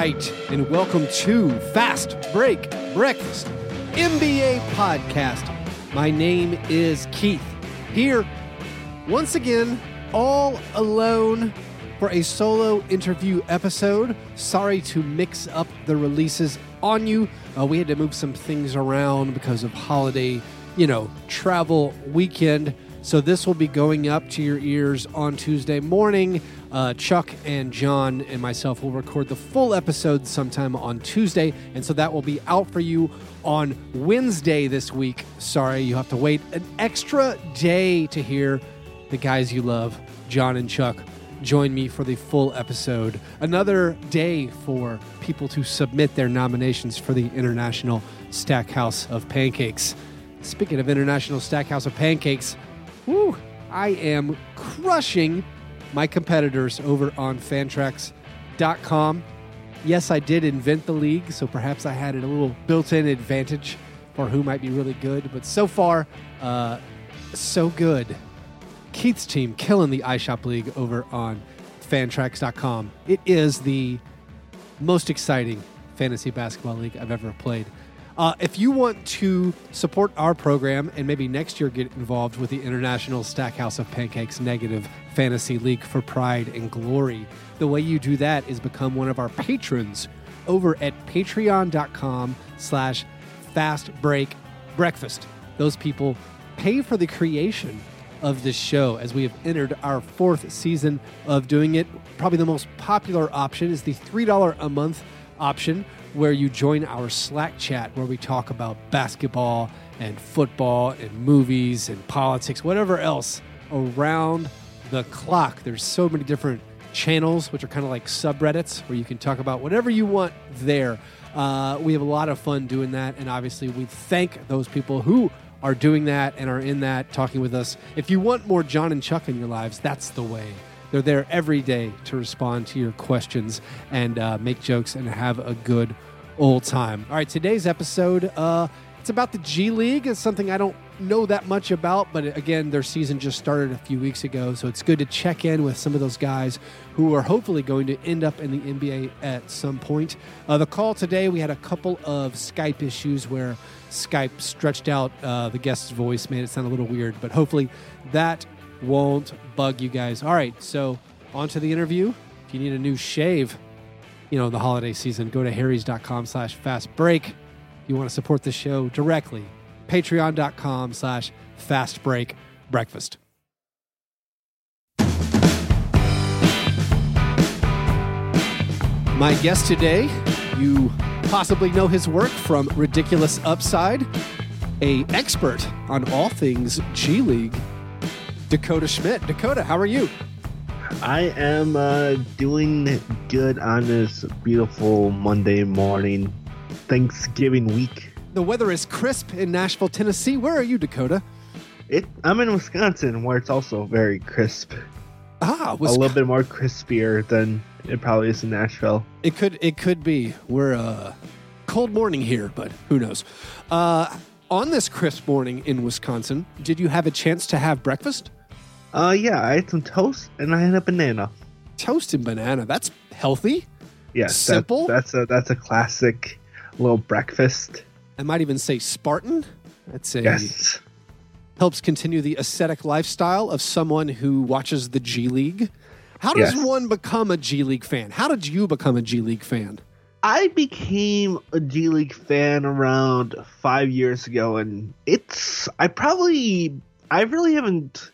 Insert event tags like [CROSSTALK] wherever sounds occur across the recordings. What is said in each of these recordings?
right, and welcome to Fast Break Breakfast NBA podcast. My name is Keith. Here, once again, all alone for a solo interview episode. Sorry to mix up the releases on you. Uh, we had to move some things around because of holiday, you know, travel weekend. So this will be going up to your ears on Tuesday morning. Uh, Chuck and John and myself will record the full episode sometime on Tuesday, and so that will be out for you on Wednesday this week. Sorry, you have to wait an extra day to hear the guys you love, John and Chuck, join me for the full episode. Another day for people to submit their nominations for the International Stackhouse of Pancakes. Speaking of International Stackhouse of Pancakes, whoo, I am crushing my competitors over on fantrax.com. Yes, I did invent the league, so perhaps I had a little built in advantage for who might be really good, but so far, uh, so good. Keith's team killing the iShop League over on fantrax.com. It is the most exciting fantasy basketball league I've ever played. Uh, if you want to support our program and maybe next year get involved with the International Stackhouse of Pancakes Negative Fantasy League for Pride and Glory, the way you do that is become one of our patrons over at patreon.com slash fast break breakfast. Those people pay for the creation of this show as we have entered our fourth season of doing it. Probably the most popular option is the $3 a month option where you join our Slack chat where we talk about basketball and football and movies and politics, whatever else around the clock. There's so many different channels, which are kind of like subreddits, where you can talk about whatever you want there. Uh, we have a lot of fun doing that, and obviously, we thank those people who are doing that and are in that talking with us. If you want more John and Chuck in your lives, that's the way. They're there every day to respond to your questions and uh, make jokes and have a good old time. All right, today's episode, uh, it's about the G League. It's something I don't know that much about, but again, their season just started a few weeks ago, so it's good to check in with some of those guys who are hopefully going to end up in the NBA at some point. Uh, the call today, we had a couple of Skype issues where Skype stretched out uh, the guest's voice, made it sound a little weird, but hopefully that won't bug you guys. All right, so on to the interview. If you need a new shave, you know, the holiday season, go to harrys.com slash fast break. You want to support the show directly, patreon.com slash fast break breakfast. My guest today, you possibly know his work from Ridiculous Upside, a expert on all things G League, Dakota Schmidt. Dakota, how are you? I am uh, doing good on this beautiful Monday morning, Thanksgiving week. The weather is crisp in Nashville, Tennessee. Where are you, Dakota? It. I'm in Wisconsin, where it's also very crisp. Ah, a little bit more crispier than it probably is in Nashville. It could. It could be. We're uh, cold morning here, but who knows? Uh, on this crisp morning in Wisconsin, did you have a chance to have breakfast? Uh, yeah, I had some toast and I had a banana. Toast and banana. That's healthy. Yes, simple. That, that's a that's a classic little breakfast. I might even say Spartan. That's a yes. helps continue the ascetic lifestyle of someone who watches the G League. How does Yes. one become a G League fan? How did you become a G League fan? I became a G League fan around five years ago, and it's I probably I really haven't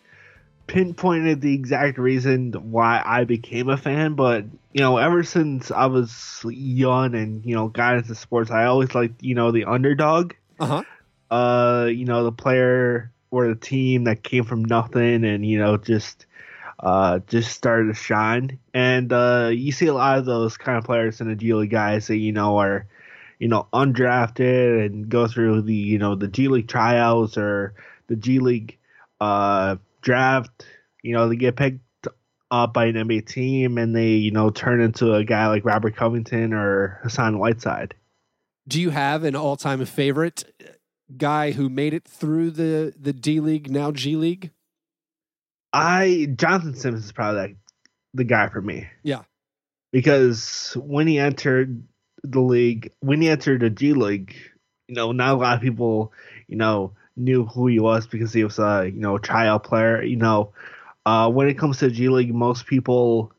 pinpointed the exact reason why I became a fan, but you know, ever since I was young and you know got into sports, I always liked you know the underdog, Uh huh. uh, you know the player or the team that came from nothing and you know just uh just started to shine and uh you see a lot of those kind of players in the G League guys that you know are you know undrafted and go through the you know the G League tryouts or the G League uh draft you know they get picked up by an NBA team and they you know turn into a guy like Robert Covington or Hassan Whiteside Do you have an all time favorite guy who made it through the, the D League, now G League? I Jonathan Simmons is probably like the guy for me. Yeah. because when he entered the league, when he entered the G League, you know, not a lot of people, you know, knew who he was because he was a you know tryout player. You know, uh, when it comes to G League, most people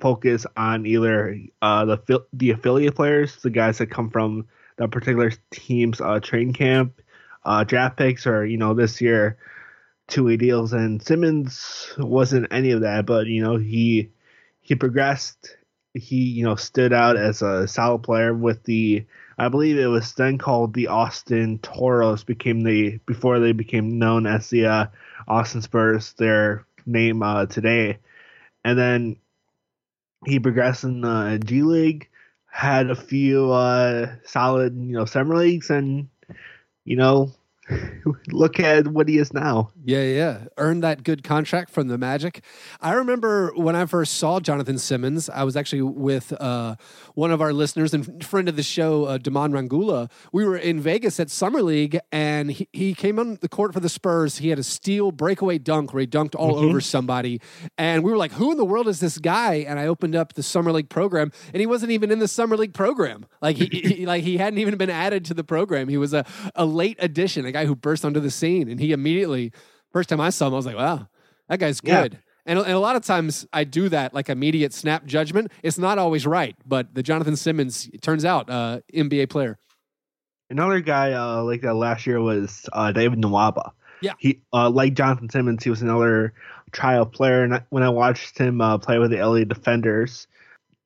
focus on either uh, the the affiliate players, the guys that come from that particular team's uh, training camp, uh, draft picks, or you know this year two way deals. And Simmons wasn't any of that, but you know he he progressed. He you know stood out as a solid player with the I believe it was then called the Austin Toros became the before they became known as the uh, Austin Spurs their name uh, today, and then he progressed in the G League, had a few uh, solid you know summer leagues, and you know [LAUGHS] look at what he is now. Yeah, yeah. Earned that good contract from the Magic. I remember when I first saw Jonathan Simmons, I was actually with uh, one of our listeners and friend of the show, uh, Damon Rangula. We were in Vegas at Summer League, and he, he came on the court for the Spurs. He had a steal breakaway dunk where he dunked all mm-hmm. over somebody. And we were like, who in the world is this guy? And I opened up the Summer League program, and he wasn't even in the Summer League program. Like he, [LAUGHS] he like he hadn't even been added to the program. He was a, a late addition, guy who burst onto the scene. And he immediately – First time I saw him, I was like, wow, that guy's good. Yeah. And, and a lot of times I do that, like immediate snap judgment. It's not always right, but the Jonathan Simmons, turns out, uh, NBA player. Another guy uh, like that last year was uh, David Nwaba. Yeah. He, uh, like Jonathan Simmons, he was another trial player. And when I watched him uh, play with the LA Defenders,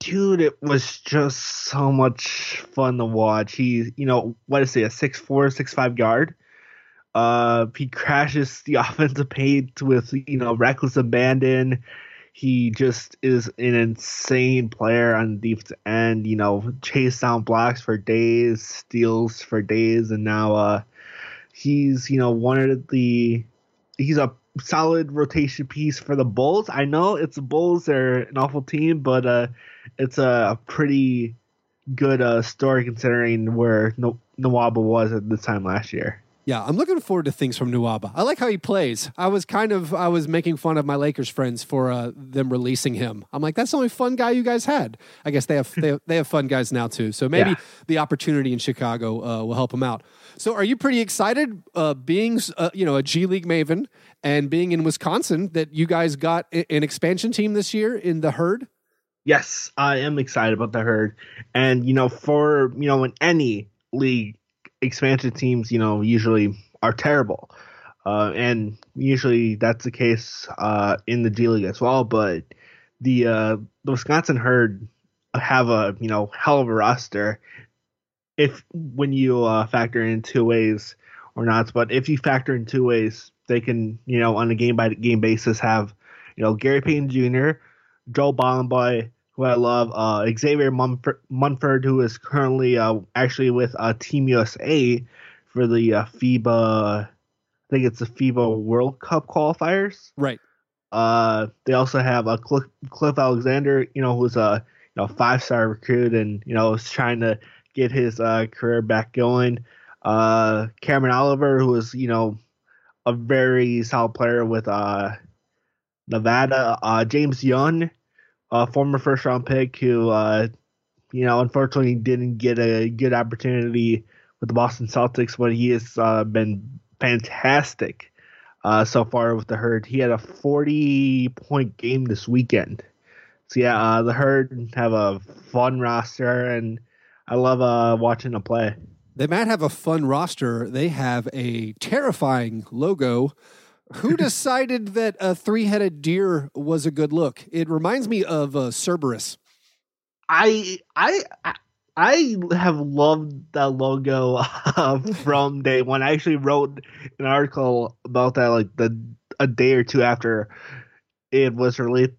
dude, it was just so much fun to watch. He, you know, what is he, a six four, six five guard? Uh, he crashes the [LAUGHS] offensive paint with you know reckless abandon. He just is an insane player on the defensive end. You know, chase down blocks for days, steals for days, and now uh, he's you know one of the he's a solid rotation piece for the Bulls. I know it's the Bulls; they're an awful team, but uh, it's a pretty good uh, story considering where Nwaba was at this time last year. Yeah, I'm looking forward to things from Nwaba. I like how he plays. I was kind of I was making fun of my Lakers friends for uh, them releasing him. I'm like, that's the only fun guy you guys had. I guess they have they have, they have fun guys now too. So maybe yeah. the opportunity in Chicago uh, will help him out. So are you pretty excited uh, being uh, you know a G League maven and being in Wisconsin that you guys got an expansion team this year in the Herd? Yes, I am excited about the Herd, and you know for you know in any league expansion teams, you know, usually are terrible. Uh, and usually that's the case uh, in the G League as well. But the uh, the Wisconsin Herd have a you know hell of a roster if when you uh, factor in two ways or not. But if you factor in two ways, they can you know on a game by game basis have you know Gary Payton Jr., Joe Bolomboy, who I love, uh, Xavier Munford, Munford, who is currently uh, actually with uh, Team USA for the uh, FIBA, I think it's the FIBA World Cup qualifiers. Right. Uh, they also have a uh, Cliff, Cliff Alexander, you know, who's a you know five star recruit and you know is trying to get his uh, career back going. Uh, Cameron Oliver, who is you know a very solid player with uh, Nevada. Uh, James Young, a former first round pick who, uh, you know, unfortunately didn't get a good opportunity with the Boston Celtics, but he has uh, been fantastic uh, so far with the Herd. He had a 40 point game this weekend. So, yeah, uh, the Herd have a fun roster, and I love uh, watching them play. They might have a fun roster. They have a terrifying logo who decided that a three-headed deer was a good look? It reminds me of uh, Cerberus. I I I have loved that logo uh, [LAUGHS] from day one. I actually wrote an article about that like the a day or two after it was released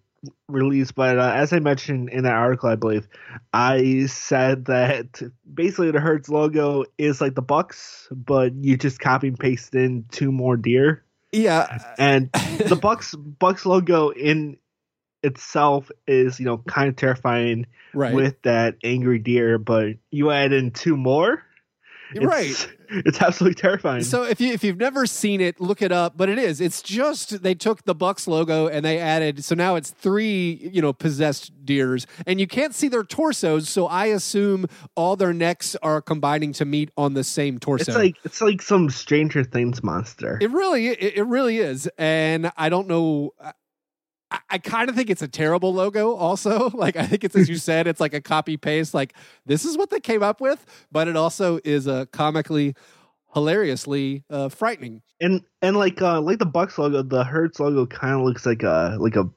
released but uh, as i mentioned in that article i believe i said that basically the Herd's logo is like the bucks but you just copy and paste in two more deer yeah, and the [LAUGHS] Bucks Bucks logo in itself is you know kind of terrifying right. with that angry deer, but you add in two more, It's, Right. [LAUGHS] It's absolutely terrifying. So if you if you've never seen it, look it up. But it is. It's just they took the Bucks logo and they added. So now it's three, you know, possessed deers, and you can't see their torsos. So I assume all their necks are combining to meet on the same torso. it's like it's like some Stranger Things monster. It really, it, it really is, and I don't know. I, I kind of think it's a terrible logo. Also, [LAUGHS] like I think it's as you [LAUGHS] said, it's like a copy paste. Like this is what they came up with, but it also is a comically, hilariously uh, frightening. and and like uh like the Bucks logo, the Herd's logo kind of looks like a like a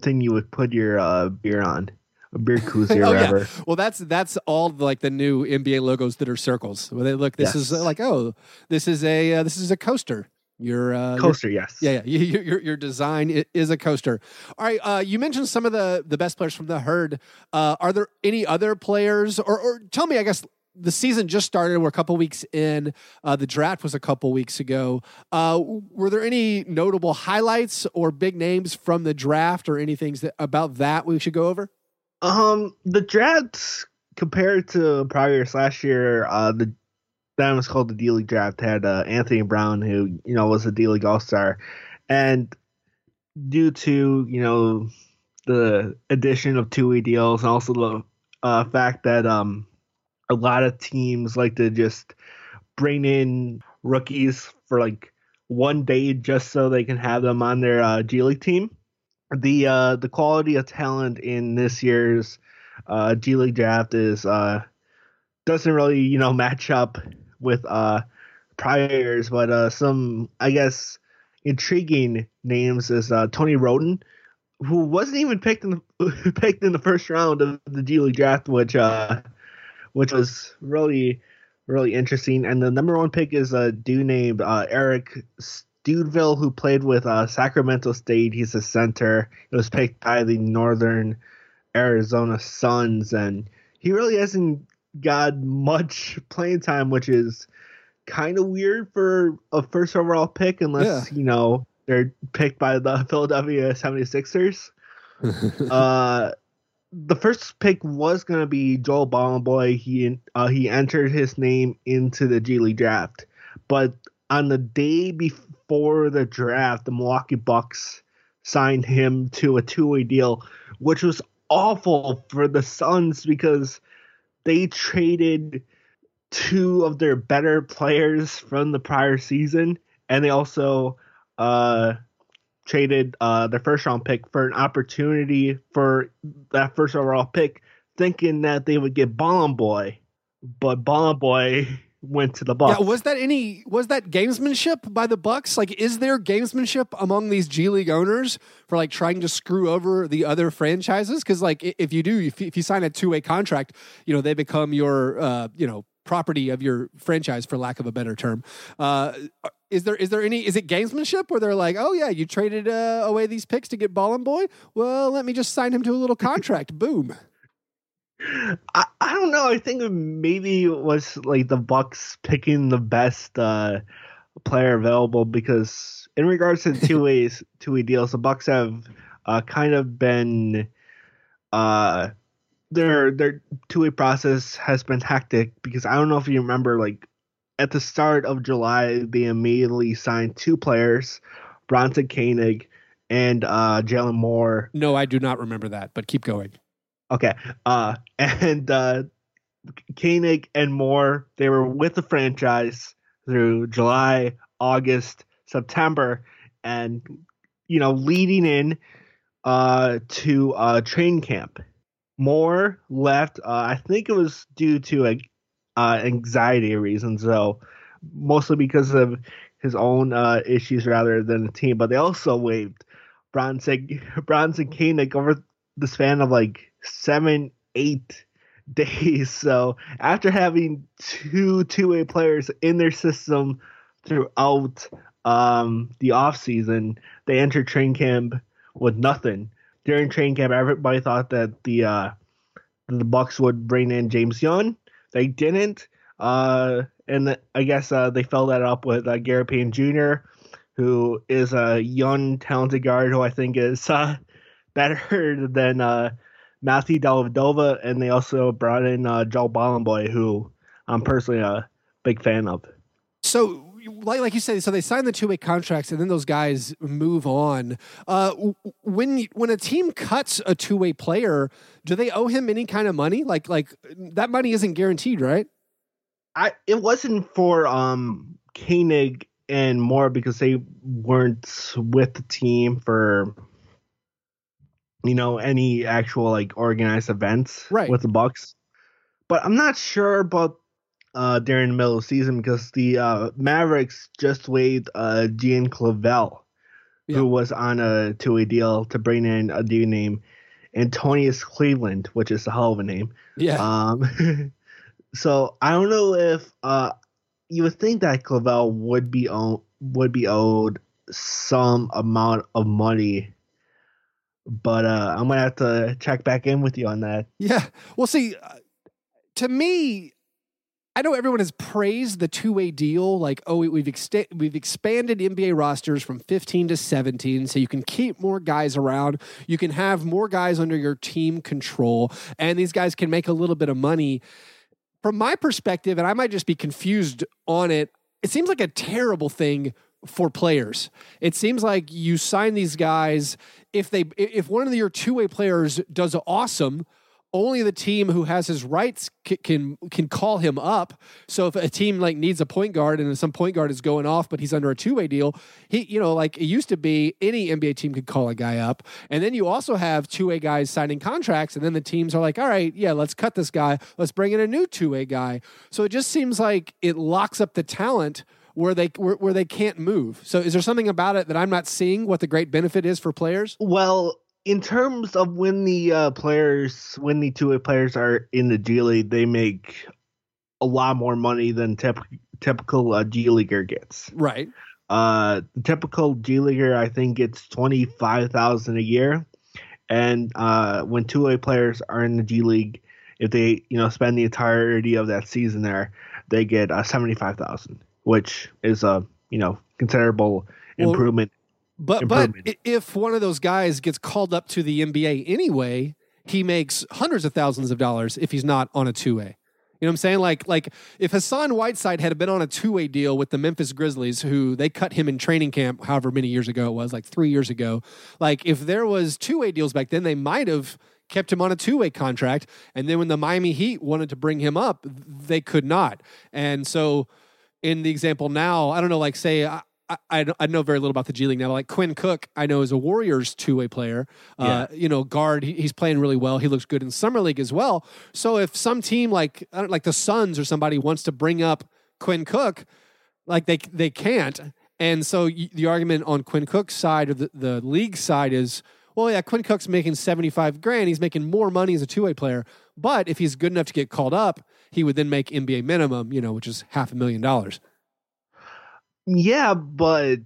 thing you would put your uh beer on, a beer [LAUGHS] koozie or Oh, yeah. whatever. Well, that's that's all like the new NBA logos that are circles. Where they look, this is Yes. uh, like oh, this is a uh, this is a coaster. Your uh, your- Coaster, yes. Yeah, yeah. [LAUGHS] Your, your, your design is a coaster. All right. Uh, you mentioned some of the the best players from the herd. Uh, are there any other players, or, or tell me? I guess the season just started. We're a couple weeks in. Uh, the draft was a couple weeks ago. Uh, were there any notable highlights or big names from the draft, or anything that about that we should go over? Um, the drafts compared to prior years last year, uh, the that was called the D League draft had uh, Anthony Brown, who you know was a D League All Star, and due to you know the addition of two way deals and also the uh, fact that um a lot of teams like to just bring in rookies for like one day just so they can have them on their uh, G League team. The uh, the quality of talent in this year's uh, G League draft is uh, doesn't really you know match up with uh, priors, but uh, some I guess intriguing names is uh, Tony Roden, who wasn't even picked in the [LAUGHS] picked in the first round of the G League draft, which uh, which was really really interesting. And the number one pick is a dude named uh, Eric Stuteville, who played with uh, Sacramento State. He's a center. He was picked by the Northern Arizona Suns, and he really hasn't got much playing time, which is kind of weird for a first overall pick, unless you know they're picked by the [LAUGHS] Philadelphia 76ers. [LAUGHS] uh, the first pick was going to be Joel Boy. He uh, he entered his name into the G League draft, but on the day before the draft, the Milwaukee Bucks signed him to a two-way deal, which was awful for the Suns because they traded two of their better players from the prior season, and they also uh, traded uh, their first round pick for an opportunity for that first overall pick, thinking that they would get Bolomboy, but Bolomboy went to the Bucks. Yeah, was that any was that gamesmanship by the Bucks? Like, is there gamesmanship among these G League owners for like trying to screw over the other franchises? Because like, if you do, if you, sign a two way contract, you know they become your uh, you know property of your franchise, for lack of a better term. Uh, is there is there any is it gamesmanship where they're like, oh yeah, you traded uh, away these picks to get Bolomboy? Well, let me just sign him to a little contract. [LAUGHS] Boom. I, I don't know. I think maybe it was like the Bucks picking the best uh, player available because in regards to [LAUGHS] two ways two way deals, the Bucks have uh, kind of been uh, their their two way process has been hectic because I don't know if you remember like at the start of July they immediately signed two players, Bronson Koenig and uh, Jalen Moore No, I do not remember that, but keep going. Okay. Uh [LAUGHS] and uh Koenig and Moore, they were with the franchise through July, August, September, and you know, leading in uh to uh train camp. Moore left, uh, I think it was due to a uh anxiety reasons though, mostly because of his own uh issues rather than the team, but they also waived Bronson [LAUGHS] Bronson Koenig over the span of like seven, eight [LAUGHS] days. So after having two two way players in their system throughout um, the off season, they entered train camp with nothing. During train camp, everybody thought that the uh, the Bucks would bring in James Young. They didn't, uh, and the, I guess uh, they filled that up with uh, Gary Payne Jr., who is a young, talented guard who I think is uh, better [LAUGHS] than uh, Matthew Dellavedova, and they also brought in uh, Joel Bolomboy, who I'm personally a big fan of. So like like you said, so they sign the two way contracts, and then those guys move on. Uh, when when a team cuts a two way player, do they owe him any kind of money? Like like that money isn't guaranteed, right? I it wasn't for um Koenig and Moore because they weren't with the team for you know any actual like organized events right. with the Bucks. But I'm not sure about uh, during the middle of the season because the uh, Mavericks just waived uh, Gian Clavel, yeah. who was on a two way deal to bring in a dude named Antonius Cleveland, which is a hell of a name. Yeah. [LAUGHS] Um, [LAUGHS] so I don't know if uh, you would think that Clavel would be owned, would be owed some amount of money but uh, I'm gonna have to check back in with you on that. Yeah. Well, see, uh, to me, I know everyone has praised the two way deal, like oh we've ex- we've expanded NBA rosters from 15 to 17, so you can keep more guys around, you can have more guys under your team control, and these guys can make a little bit of money. From my perspective, and I might just be confused on it, it seems like a terrible thing for players. It seems like you sign these guys if they if one of your two way players does awesome only the team who has his rights can, can call him up. So if a team like needs a point guard and some point guard is going off, but he's under a two way deal, he you know like it used to be any NBA team could call a guy up, and then you also have two way guys signing contracts, and then the teams are like, all right, yeah, let's cut this guy, let's bring in a new two way guy. So it just seems like it locks up the talent where they where, where, they can't move. So is there something about it that I'm not seeing what the great benefit is for players? Well, in terms of when the uh, players, when the two way players are in the G League, they make a lot more money than tep- typical uh, G Leaguer gets. Right. Uh, the typical G Leaguer, I think, gets twenty five thousand a year, and uh, when two way players are in the G League, if they you know spend the entirety of that season there, they get uh, seventy five thousand, which is a you know considerable well, improvement but but if one of those guys gets called up to the NBA anyway, he makes hundreds of thousands of dollars if he's not on a two way. You know what I'm saying? Like like if Hassan Whiteside had been on a two way deal with the Memphis Grizzlies, who they cut him in training camp, however many years ago it was, like three years ago. Like if there was two way deals back then, they might have kept him on a two way contract. And then when the Miami Heat wanted to bring him up, they could not. And so in the example now, I don't know, like say I, I, know very little about the G League now. Like Quinn Cook, I know is a Warriors two way player. Uh, yeah. You know, guard. He, he's playing really well. He looks good in summer league as well. So if some team like like the Suns or somebody wants to bring up Quinn Cook, like they they can't. And so the argument on Quinn Cook's side or the, the league side is, well, yeah, Quinn Cook's making seventy five grand. He's making more money as a two way player. But if he's good enough to get called up, he would then make NBA minimum. You know, which is half a million dollars. Yeah, but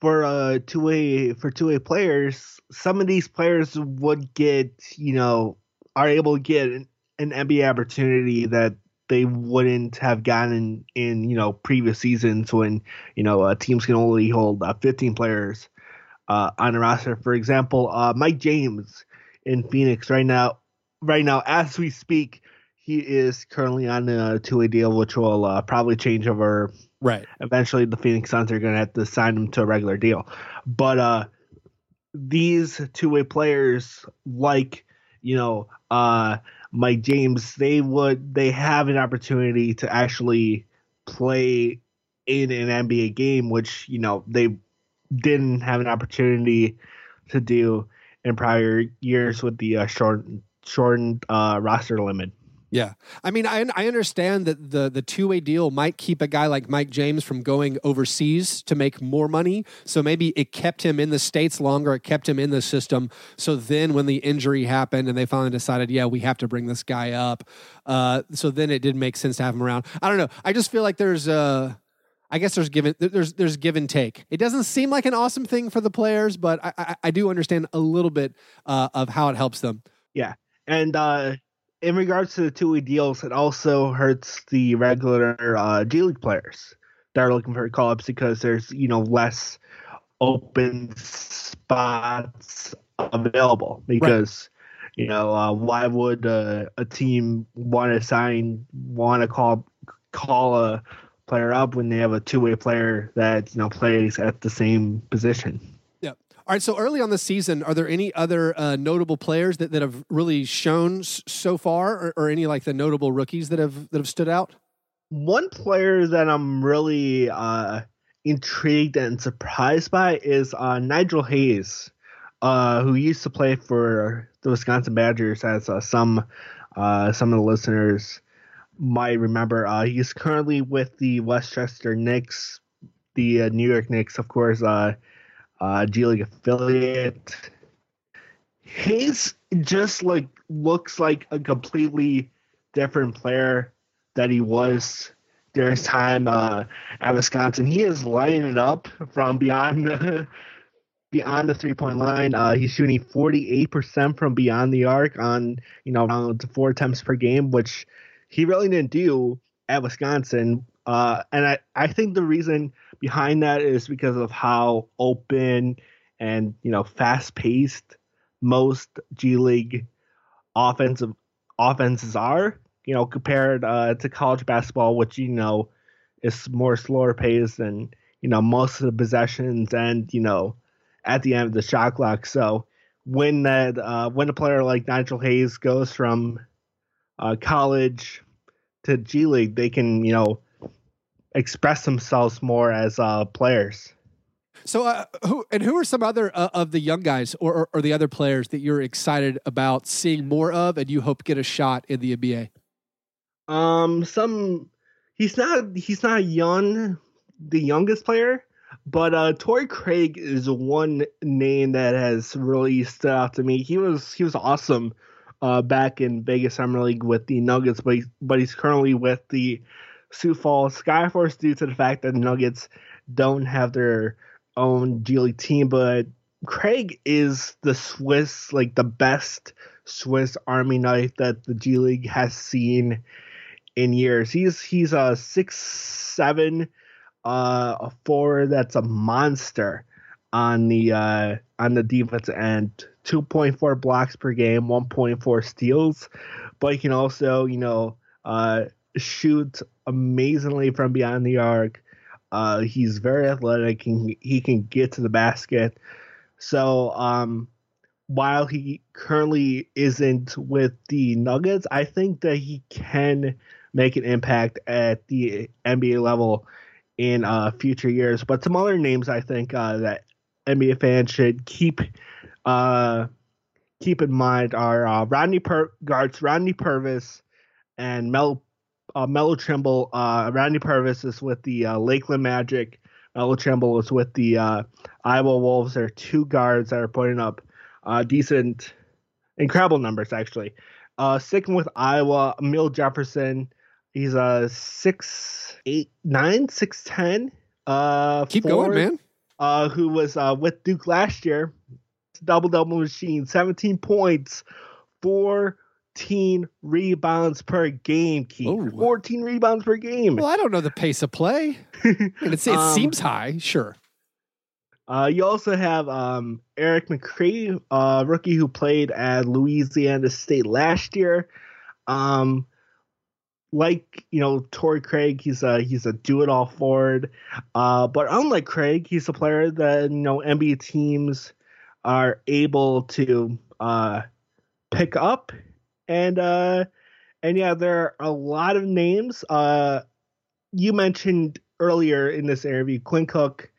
for uh two way for two way players, some of these players would get you know are able to get an, an NBA opportunity that they wouldn't have gotten in you know previous seasons when you know uh, teams can only hold uh, 15 players uh, on a roster. For example, uh, Mike James in Phoenix right now, right now as we speak, he is currently on a two way deal, which will uh, probably change over Right. Eventually, the Phoenix Suns are going to have to sign him to a regular deal. But uh, these two way players, like you know uh, Mike James, they would they have an opportunity to actually play in an NBA game, which you know they didn't have an opportunity to do in prior years with the uh, shortened shortened uh, roster limit. Yeah, I mean, I I understand that the the two way deal might keep a guy like Mike James from going overseas to make more money. So maybe it kept him in the states longer. It kept him in the system. So then, when the injury happened and they finally decided, yeah, we have to bring this guy up. Uh, so then it did make sense to have him around. I don't know. I just feel like there's uh I guess there's given there's there's give and take. It doesn't seem like an awesome thing for the players, but I I, I do understand a little bit uh, of how it helps them. Yeah, and uh, in regards to the two way deals, it also hurts the regular uh, G League players that are looking for call ups because there's you know less open spots available because right. you know uh, why would uh, a team want to sign want to call call a player up when they have a two way player that you know plays at the same position. Yeah. All right. So early on the season, are there any other uh, notable players that, that have really shown s- so far, or, or any like the notable rookies that have that have stood out? One player that I'm really uh, intrigued and surprised by is uh, Nigel Hayes, uh, who used to play for the Wisconsin Badgers, as uh, some uh, some of the listeners might remember. Uh, he's currently with the Westchester Knicks, the uh, New York Knicks, of course, uh, uh, G League affiliate. He's just like looks like a completely different player that he was during his time uh, at Wisconsin. He is lighting it up from beyond the [LAUGHS] beyond the three point line. Uh, he's shooting forty eight percent from beyond the arc on you know around four attempts per game, which he really didn't do at Wisconsin. Uh, and I, I think the reason behind that is because of how open and you know fast paced most G League offensive offenses are. You know, compared uh, to college basketball, which you know is more slower paced and you know most of the possessions and you know at the end of the shot clock. So when that uh, when a player like Nigel Hayes goes from uh, college to G League, they can you know express themselves more as uh, players. So, uh, who and who are some other uh, of the young guys or, or, or the other players that you're excited about seeing more of, and you hope get a shot in the NBA? Um, some he's not he's not young, the youngest player, but uh, Torrey Craig is one name that has really stood out to me. He was he was awesome uh, back in Vegas Summer League with the Nuggets, but he, but he's currently with the Sioux Falls Skyforce due to the fact that the Nuggets don't have their own G League team. But Craig is the Swiss, like the best Swiss Army knife that the G League has seen in years. He's he's a six seven uh, a forward that's a monster on the uh, on the defense end. 2.4 blocks per game, 1.4 steals, but he can also, you know, uh, shoot amazingly from beyond the arc. Uh, he's very athletic. He, he can get to the basket. So, um, while he currently isn't with the Nuggets, I think that he can make an impact at the NBA level in uh, future years. But some other names I think uh, that NBA fans should keep uh, keep in mind are uh, Rodney per- guards Rodney Purvis and Mel uh, Melo Trimble. Uh, Rodney Purvis is with the uh, Lakeland Magic. Melo Trimble is with the uh, Iowa Wolves. There are two guards that are putting up uh, decent, incredible numbers actually. Uh, sticking with Iowa, Amile Jefferson. He's a six eight nine six ten. Uh, Keep forward, going, man. Uh, who was uh, with Duke last year? Double double machine, seventeen points, fourteen rebounds per game. Keith, Ooh. fourteen rebounds per game. Well, I don't know the pace of play. [LAUGHS] It Um, seems high, sure. Uh, you also have um, Erik McCree, uh, rookie who played at Louisiana State last year. Um, like you know, Torrey Craig, he's a he's a do it all forward. Uh, but unlike Craig, he's a player that you know NBA teams are able to uh, pick up, and uh, and yeah, there are a lot of names. Uh, you mentioned earlier in this interview, Quinn Cook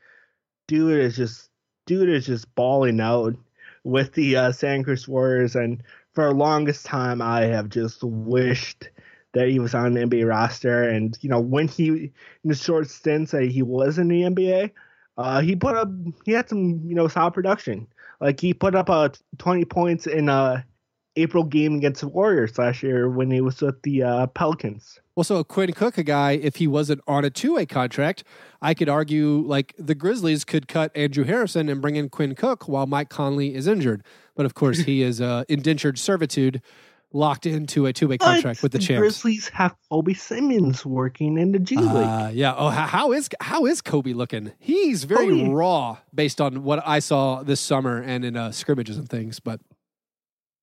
dude is just dude is just balling out with the uh, San Cruz Warriors, and for the longest time, I have just wished that he was on the NBA roster. And you know, when he in the short stints that he was in the NBA, uh, he put up he had some you know solid production. Like he put up uh, 20 points in a April game against the Warriors last year when he was with the uh, Pelicans. Well, so Quinn Cook, a guy, if he wasn't on a two way contract, I could argue like the Grizzlies could cut Andrew Harrison and bring in Quinn Cook while Mike Conley is injured. But of course, he is uh, indentured servitude, locked into a two way contract But with the champs. Grizzlies have Kobe Simmons working in the G League. Uh, yeah. Oh, how, how is how is Kobe looking? He's very Kobe. raw based on what I saw this summer and in uh, scrimmages and things. But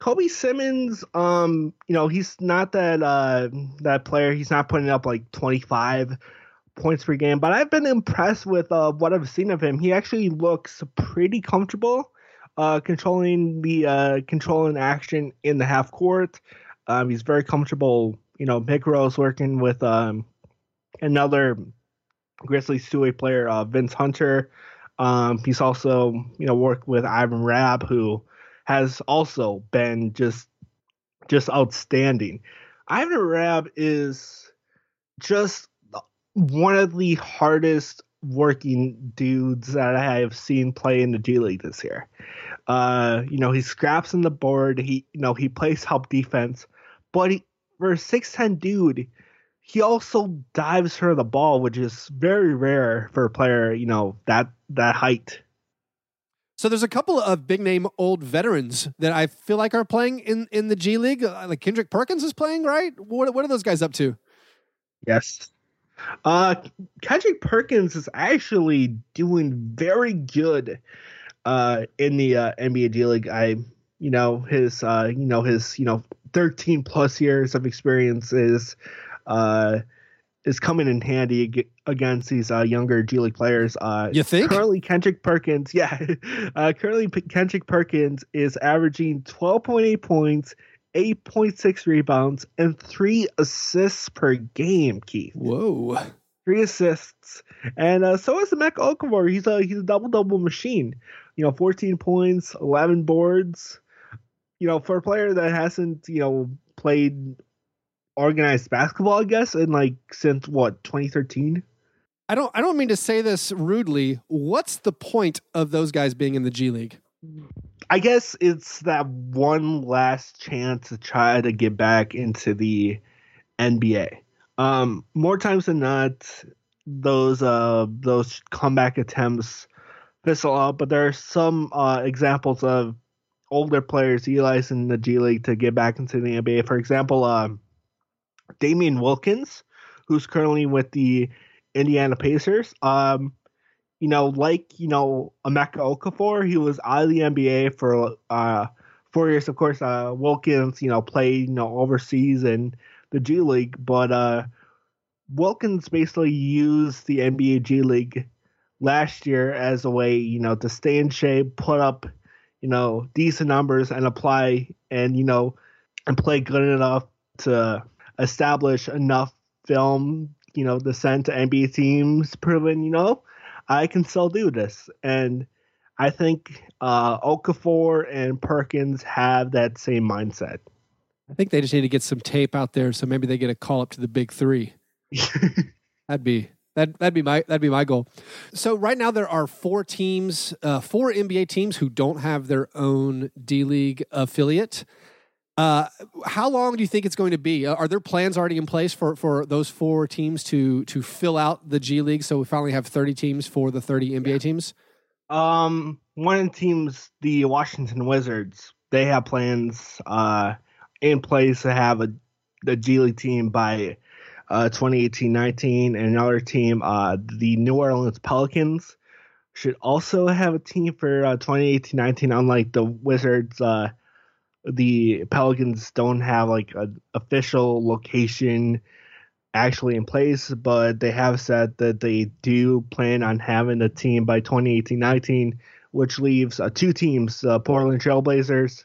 Kobe Simmons, um, you know, he's not that uh that player. He's not putting up like 25 points per game, but I've been impressed with uh, what I've seen of him. He actually looks pretty comfortable uh, controlling the uh, controlling action in the half court. Um, he's very comfortable. You know, Mick Rose working with um, another Grizzlies two-way player, uh, Vince Hunter. Um, he's also you know worked with Ivan Rabb, who has also been just just outstanding. Ivan Rabb is just one of the hardest working dudes that I have seen play in the G League this year. Uh, you know, he scraps on the board. He, you know, he plays help defense, but he, for a six ten dude, he also dives for the ball, which is very rare for a player, you know, that that height. So there's a couple of big name old veterans that I feel like are playing in in the G League. Uh, like Kendrick Perkins is playing, right? What what are those guys up to? Yes. Uh Kendrick Perkins is actually doing very good uh in the uh, NBA G League. I you know his uh you know his you know 13 plus years of experience is uh is coming in handy against these uh, younger G League players. Uh, you think? Currently, Kendrick Perkins, [LAUGHS] yeah. Uh, currently, Kendrick Perkins is averaging 12.8 points, 8.6 rebounds, and three assists per game, Keith. Whoa. Three assists. And uh, so is Emeka Okafor. He's a, he's a double double machine. You know, 14 points, 11 boards. You know, for a player that hasn't, you know, played organized basketball, I guess, in like since what 2013. I don't. I don't mean to say this rudely. What's the point of those guys being in the G League? I guess it's that one last chance to try to get back into the NBA. Um, more times than not, those uh those comeback attempts fizzle out. But there are some uh, examples of older players utilizing the G League to get back into the NBA. For example, um, Damien Wilkins, who's currently with the Indiana Pacers. Um, you know, like you know, Emeka Okafor, he was out of the NBA for uh four years. Of course, uh, Wilkins, you know, played you know overseas in the G League, but uh, Wilkins basically used the NBA G League last year as a way, you know, to stay in shape, put up, you know, decent numbers, and apply and you know, and play good enough to establish enough film, you know, the send to NBA teams, proven, you know, I can still do this. And I think uh, Okafor and Perkins have that same mindset. I think they just need to get some tape out there, so maybe they get a call up to the big three. [LAUGHS] that'd be that that'd be my that'd be my goal. So right now there are four teams, uh, four NBA teams who don't have their own D League affiliate. Uh, how long do you think it's going to be? Are there plans already in place for, for those four teams to to fill out the G League so we finally have 30 teams for the 30 NBA yeah. teams? Um, one of the teams, the Washington Wizards, they have plans uh, in place to have a the G League team by uh, 2018-19, and another team, uh, the New Orleans Pelicans, should also have a team for uh, 2018-19. Unlike the Wizards, uh, the Pelicans don't have like an official location actually in place, but they have said that they do plan on having a team by 2018-19, which leaves uh, two teams: uh, Portland Trailblazers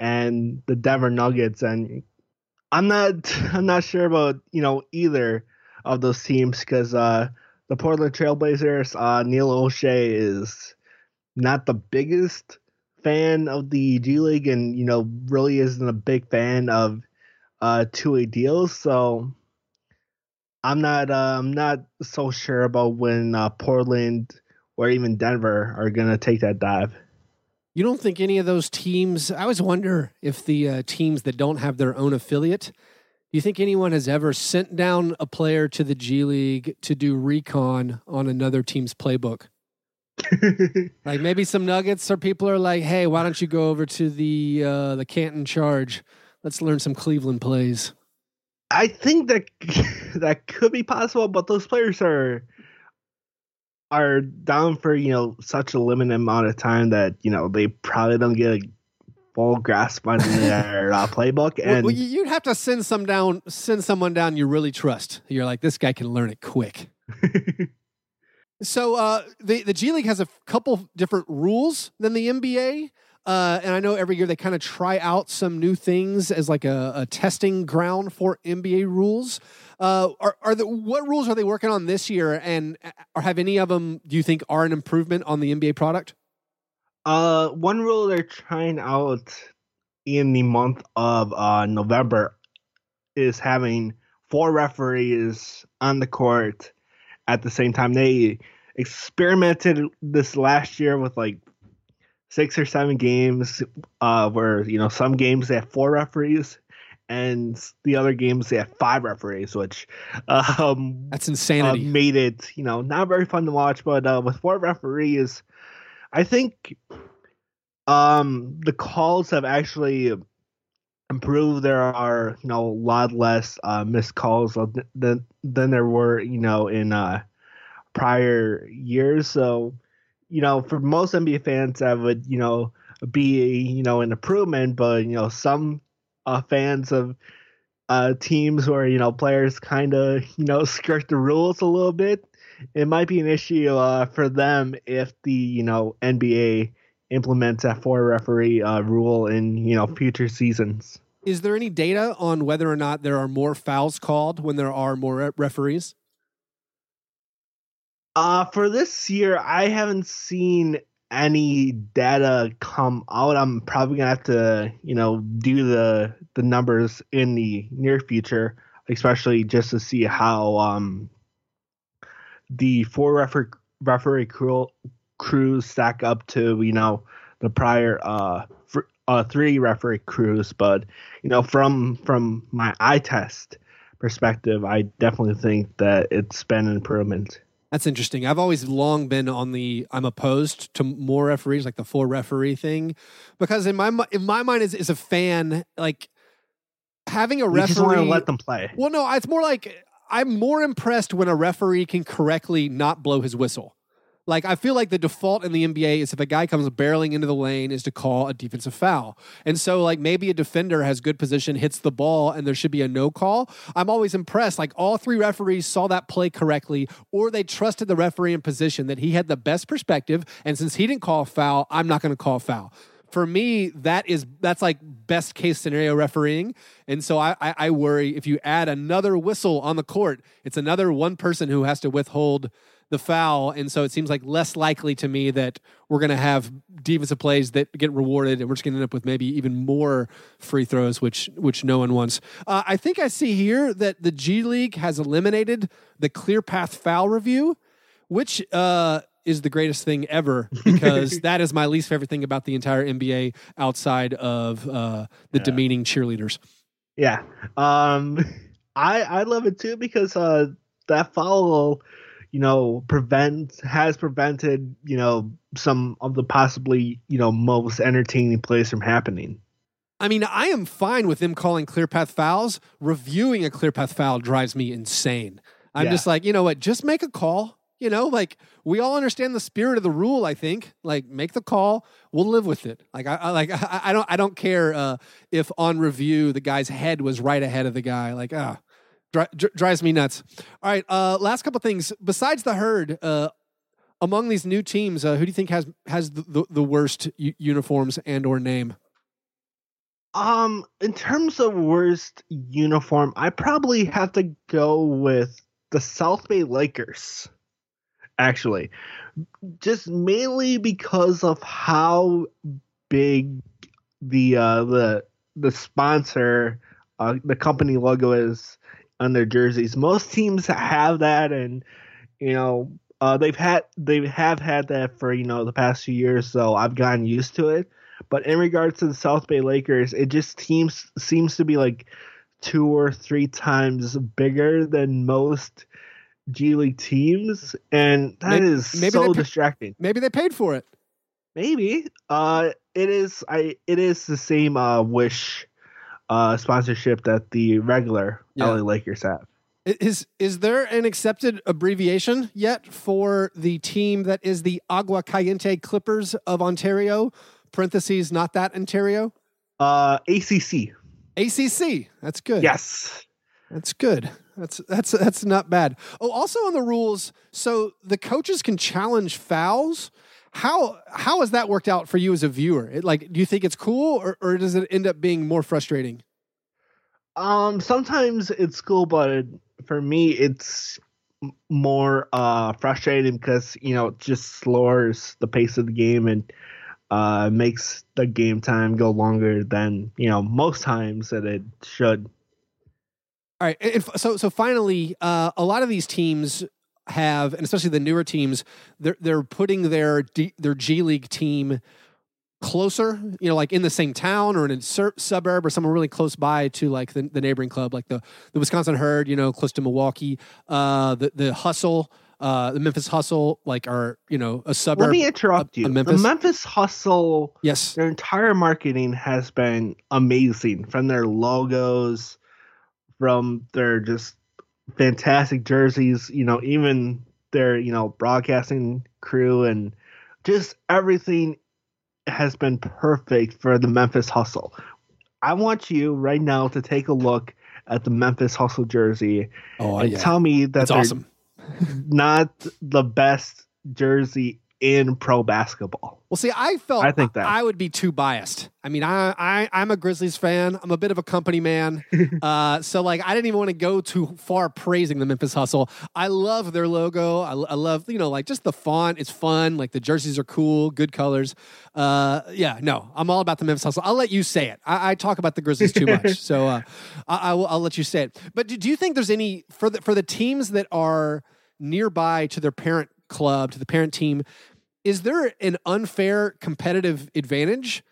and the Denver Nuggets. And I'm not [LAUGHS] I'm not sure about you know either of those teams because uh, the Portland Trailblazers, uh, Neil Olshey is not the biggest fan of the G League and you know really isn't a big fan of uh two way deals. So I'm not uh, I'm not so sure about when uh, Portland or even Denver are gonna take that dive. You don't think any of those teams? I always wonder if the uh, teams that don't have their own affiliate. Do you think anyone has ever sent down a player to the G League to do recon on another team's playbook? [LAUGHS] like maybe some nuggets or people are like, hey, why don't you go over to the uh, the Canton Charge? Let's learn some Cleveland plays. I think that [LAUGHS] that could be possible, but those players are are down for you know such a limited amount of time that you know they probably don't get a full grasp on [LAUGHS] their uh, playbook. And well, you'd have to send some down, send someone down you really trust. You're like, this guy can learn it quick. [LAUGHS] so uh, the the G League has a couple different rules than the NBA. Uh, and I know every year they kind of try out some new things as like a, a testing ground for NBA rules. Uh, are, are the what rules are they working on this year, and uh, or have any of them do you think are an improvement on the NBA product? Uh, one rule they're trying out in the month of uh, November is having four referees on the court at the same time. They experimented this last year with like six or seven games uh, where you know some games they have four referees and the other games they have five referees which [LAUGHS] um that's insanity. uh, made it you know not very fun to watch but uh, with four referees i think um the calls have actually improved. There are you know a lot less uh missed calls than than there were you know in uh prior years. So you know, for most NBA fans, that would, you know, be, you know, an improvement. But, you know, some uh, fans of uh, teams where, you know, players kind of, you know, [LAUGHS] skirt the rules a little bit, it might be an issue uh, for them if the, you know, NBA implements that four referee uh, rule in, you know, future seasons. Is there any data on whether or not there are more fouls called when there are more referees? Uh, for this year, I haven't seen any data come out. I'm probably gonna have to, you know, do the the numbers in the near future, especially just to see how um the four refer- referee crew, crews stack up to, you know, the prior uh, uh three referee crews. But you know, from from my eye test perspective, I definitely think that it's been an improvement. That's interesting. I've always long been on the I'm opposed to more referees, like the four referee thing, because in my in my mind as, as a fan, like having a you referee, just want to let them play. Well, no, it's more like I'm more impressed when a referee can correctly not blow his whistle. Like I feel like the default in the NBA is if a guy comes barreling into the lane is to call a defensive foul. And so like maybe a defender has good position, hits the ball, and there should be a no call. I'm always impressed. Like all three referees saw that play correctly, or they trusted the referee in position that he had the best perspective. And since he didn't call foul, I'm not going to call foul for me, that is that's like best case scenario refereeing. And so I, I, I worry if you add another whistle on the court, it's another one person who has to withhold the foul. And so it seems like less likely to me that we're going to have defensive plays that get rewarded and we're just going to end up with maybe even more free throws, which, which no one wants. Uh, I think I see here that the G League has eliminated the clear path foul review, which, uh, is the greatest thing ever [LAUGHS] because that is my least favorite thing about the entire NBA outside of uh, the yeah. demeaning cheerleaders. Yeah, um, [LAUGHS] I I love it too because uh, that foul you know, prevent has prevented, you know, some of the possibly, you know, most entertaining plays from happening. I mean, I am fine with them calling clear path fouls. Reviewing a clear path foul drives me insane. I'm yeah. just like, you know what? Just make a call. You know, like we all understand the spirit of the rule. I think, like, make the call. We'll live with it. Like, I, I like, [LAUGHS] I, I, don't, I don't care uh, if on review the guy's head was right ahead of the guy. Like, ah, Dri- dri- drives me nuts. All right, uh, last couple things. Besides the herd, uh, among these new teams, uh, who do you think has has the, the, the worst u- uniforms and or name? Um, in terms of worst uniform, I probably have to go with the South Bay Lakers. Actually, just mainly because of how big the uh, the the sponsor, uh, the company logo is on their jerseys. Most teams have that, and you know uh, they've had they have had that for you know the past few years, so I've gotten used to it. But in regards to the South Bay Lakers, it just seems seems to be like two or three times bigger than most G League teams, and that maybe, is maybe so distracting. Maybe they paid for it. Maybe. Uh, it is. I. It is the same. Uh, wish uh, sponsorship that the regular yeah. LA Lakers have. Is is there an accepted abbreviation yet for the team that is the Agua Caliente Clippers of Ontario? Parentheses, not that Ontario. Uh, ACC. ACC. That's good. Yes, that's good. That's that's that's not bad. Oh, also on the rules, so the coaches can challenge fouls. How how has that worked out for you as a viewer? It, like, do you think it's cool, or, or does it end up being more frustrating? Um, sometimes it's cool, but for me, it's more uh frustrating because you know it just slows the pace of the game and uh makes the game time go longer than you know most times that it should. All right, and so so finally, uh, a lot of these teams have, and especially the newer teams, they're they're putting their D, their G League team closer, you know, like in the same town or in a sur- suburb or somewhere really close by to like the, the neighboring club, like the the Wisconsin Herd, you know, close to Milwaukee, uh, the the Hustle. Uh, the Memphis Hustle, like, are you know a suburb. Let me interrupt of- you. of Memphis? The Memphis Hustle, Yes, their entire marketing has been amazing from their logos, from their just fantastic jerseys, you know, even their, you know, broadcasting crew and just everything has been perfect for the Memphis Hustle. I want you right now to take a look at the Memphis Hustle jersey oh and tell me that that's awesome. not the best jersey in pro basketball. Well, see, I felt I think that. I would be too biased. I mean, I, I I'm a Grizzlies fan. I'm a bit of a company man, [LAUGHS] uh, so like I didn't even want to go too far praising the Memphis Hustle. I love their logo. I, I love you know like just the font. It's fun. Like the jerseys are cool, good colors. Uh, yeah, no, I'm all about the Memphis Hustle. I'll let you say it. I, I talk about the Grizzlies too much, [LAUGHS] so uh, I, I will. I'll let you say it. But do, do you think there's any for the for the teams that are nearby to their parent club to the parent team? is there an unfair competitive advantage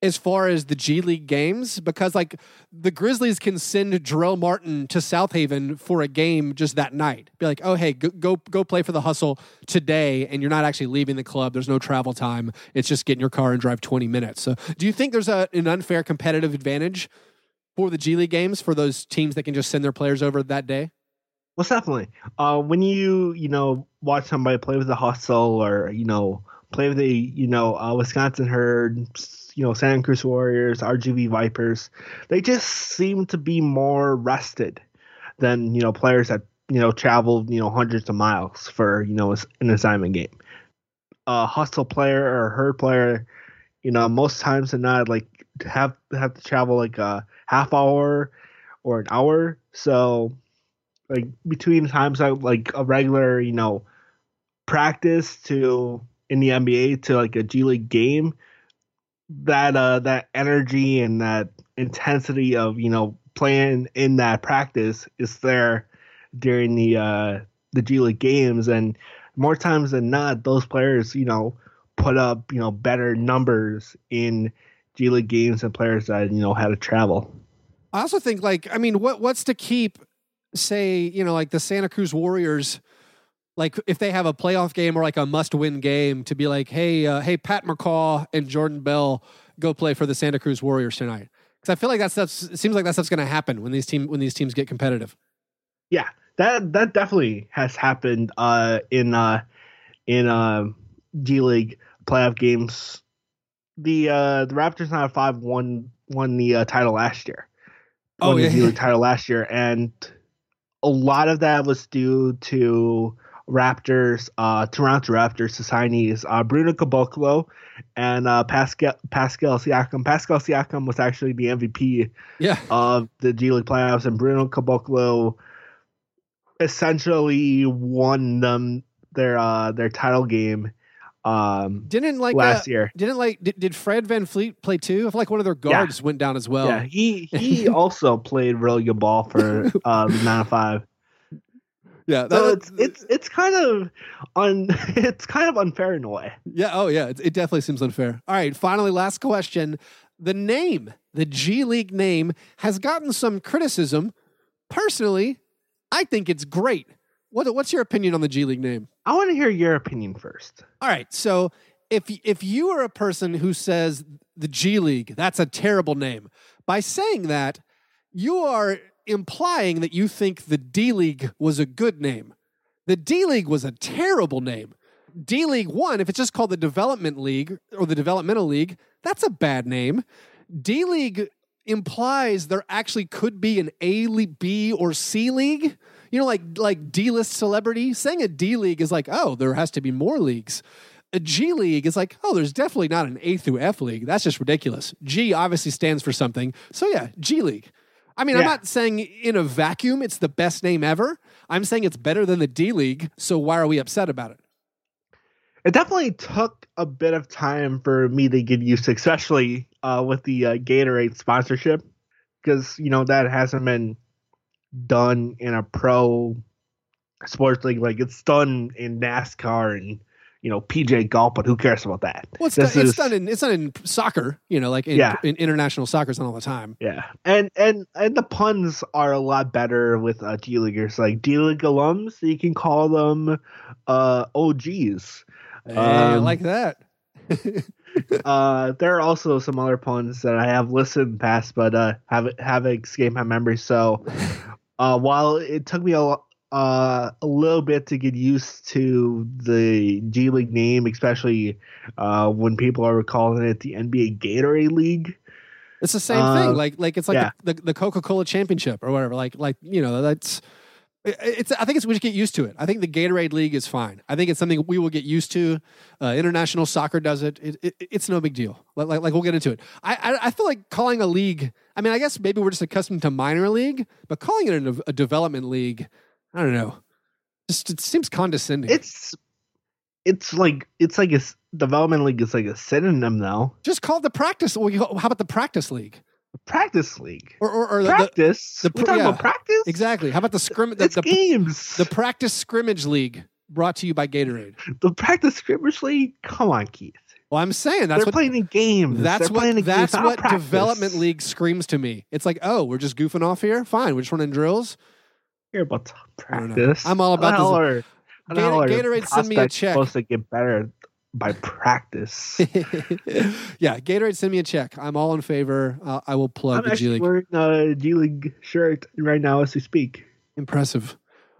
as far as the G League games? Because like the Grizzlies can send Jarell Martin to Southaven for a game just that night. Be like, oh hey, go go, go play for the hustle today, and you're not actually leaving the club. There's no travel time. It's just get in your car and drive 20 minutes. So do you think there's a, an unfair competitive advantage for the G League games for those teams that can just send their players over that day? Well, definitely. Uh, when you you know watch somebody play with the hustle or you know play with the you know uh, Wisconsin Herd, you know Santa Cruz Warriors, RGV Vipers, they just seem to be more rested than you know players that you know travel you know hundreds of miles for you know an assignment game. A hustle player or a herd player, you know most times than not like have have to travel like a half hour or an hour, so like between times I like a regular, you know, practice to in the NBA to like a G League game, that uh that energy and that intensity of, you know, playing in that practice is there during the uh the G League games and more times than not those players, you know, put up, you know, better numbers in G League games than players that, you know, had to travel. I also think like I mean, what what's to keep, say, you know, like the Santa Cruz Warriors, like if they have a playoff game or like a must-win game, to be like, hey, uh, hey, Pat McCaw and Jordan Bell go play for the Santa Cruz Warriors tonight. Because I feel like that stuff's it seems like that stuff's going to happen when these team when these teams get competitive. Yeah, that that definitely has happened uh, in uh, in uh, G League playoff games. The uh, the Raptors not five won won the uh, title last year. Oh, won yeah, the yeah. League title last year, and a lot of that was due to Raptors, uh, Toronto Raptors signees uh, Bruno Caboclo and uh, Pascal Pascal Siakam. Pascal Siakam was actually the MVP Yeah, of the G League playoffs, and Bruno Caboclo essentially won them their uh their title game um didn't like last uh, year. Didn't like did, did Fred VanVleet play too? I feel like one of their guards went down as well. yeah, he [LAUGHS] he also played really good ball for uh [LAUGHS] the nine five. yeah. So it's it's it's kind of un [LAUGHS] it's kind of unfair in a way. Yeah. Oh, yeah. It, it definitely seems unfair. All right. Finally, last question. The name, the G League name, has gotten some criticism. Personally, I think it's great. What, what's your opinion on the G League name? I want to hear your opinion first. All right. So if if you are a person who says the G League, that's a terrible name. By saying that, you are implying that you think the D League was a good name. The D League was a terrible name. D League 1, if it's just called the Development League or the Developmental League, that's a bad name. D League implies there actually could be an A B or C league. You know, like like D list celebrity. Saying a D league is like, oh, there has to be more leagues. A G league is like, oh, there's definitely not an A through F league. That's just ridiculous. G obviously stands for something. So yeah, G league. I mean, I'm not saying in a vacuum it's the best name ever. I'm saying it's better than the D league. So why are we upset about it? It definitely took a bit of time for me to get used to, especially uh, with the uh, Gatorade sponsorship, because you know that hasn't been done in a pro sports league. Like it's done in NASCAR and you know PGA golf, but who cares about that? Well, it's, done, it's done in it's done in soccer. You know, like in, Yeah. in international soccer, it's done all the time. Yeah, and and and the puns are a lot better with uh, D leaguers, like D league alums. You can call them uh, OGs. Hey, I Um, like that. [LAUGHS] uh, there are also some other puns that I have listed in the past, but uh, have have escaped my memory. So, uh, while it took me a uh, a little bit to get used to the G League name, especially uh, when people are calling it the NBA Gatorade League. It's the same Uh, thing. Like like it's like yeah. the, the, the Coca Cola Championship or whatever. Like like you know that's. It's. I think it's we should get used to it. I think the Gatorade League is fine. I think it's something we will get used to. Uh, international soccer does it. It, it. It's no big deal. Like, like like we'll get into it. I, I I feel like calling a league. I mean, I guess maybe we're just accustomed to minor league, but calling it a, a development league, I don't know. Just it seems condescending. It's it's like it's like a development league is like a synonym now. just call it the practice. Well, you- how about the practice league Practice league. or or, or the, the, practice. the We're talking yeah. about practice. exactly? How about the scrim? The, It's the, games. the practice scrimmage league brought to you by Gatorade. the practice scrimmage league. Come on, Keith. Well, I'm saying that's They're what playing in games. that's They're playing what that's what practice. development league screams to me. It's like, oh, we're just goofing off here. Fine, we're just running drills. Care about I practice. I'm all about this- are- Gator- Gatorade, send me a check. Supposed to get better by practice. [LAUGHS] yeah, Gatorade, send me a check. I'm all in favor. Uh, I will plug the G League. I'm the G League. wearing a G League shirt right now as we speak. Impressive.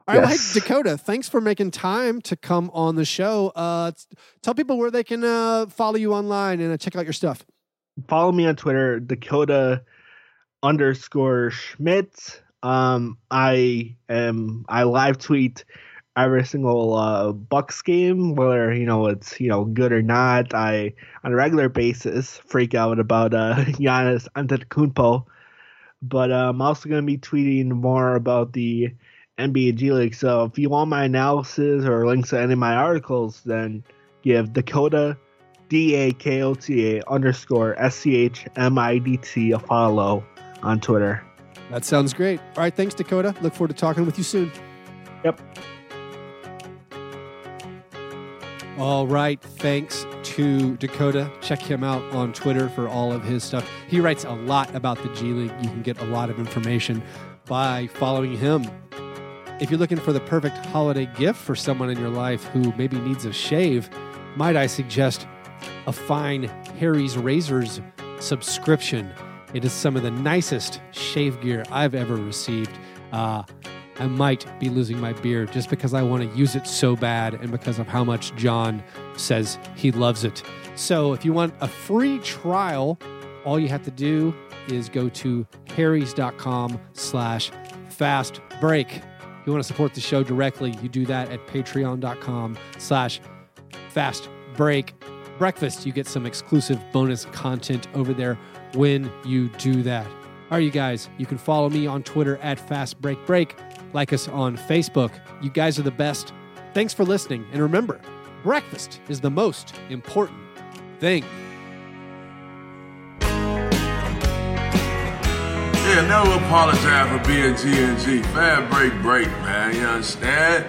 All right, well, Yes. hey, Dakota, thanks for making time to come on the show. Uh, tell people where they can uh, follow you online and uh, check out your stuff. Follow me on Twitter, Dakota underscore Schmidt. Um, I am I live tweet every single uh, Bucks game, whether you know it's you know good or not. I on a regular basis freak out about uh, [LAUGHS] Giannis Antetokounmpo, but uh, I'm also going to be tweeting more about the NBA G League. So if you want my analysis or links to any of my articles, then give Dakota D A K O T A underscore S C H M I D T a follow on Twitter. That sounds great. All right, thanks, Dakota. Look forward to talking with you soon. Yep. All right, thanks to Dakota. Check him out on Twitter for all of his stuff. He writes a lot about the G League. You can get a lot of information by following him. If you're looking for the perfect holiday gift for someone in your life who maybe needs a shave, might I suggest a fine Harry's Razors subscription? It is some of the nicest shave gear I've ever received. Uh, I might be losing my beard just because I want to use it so bad and because of how much John says he loves it. So if you want a free trial, all you have to do is go to harrys.com slash fast break. You want to support the show directly, you do that at patreon.com slash fast break breakfast. You get some exclusive bonus content over there when you do that. All right, you guys, you can follow me on Twitter at Fast Break Break. Like us on Facebook. You guys are the best. Thanks for listening. And remember, breakfast is the most important thing. Yeah, never apologize for being G and G. Fair break, break, man. You understand?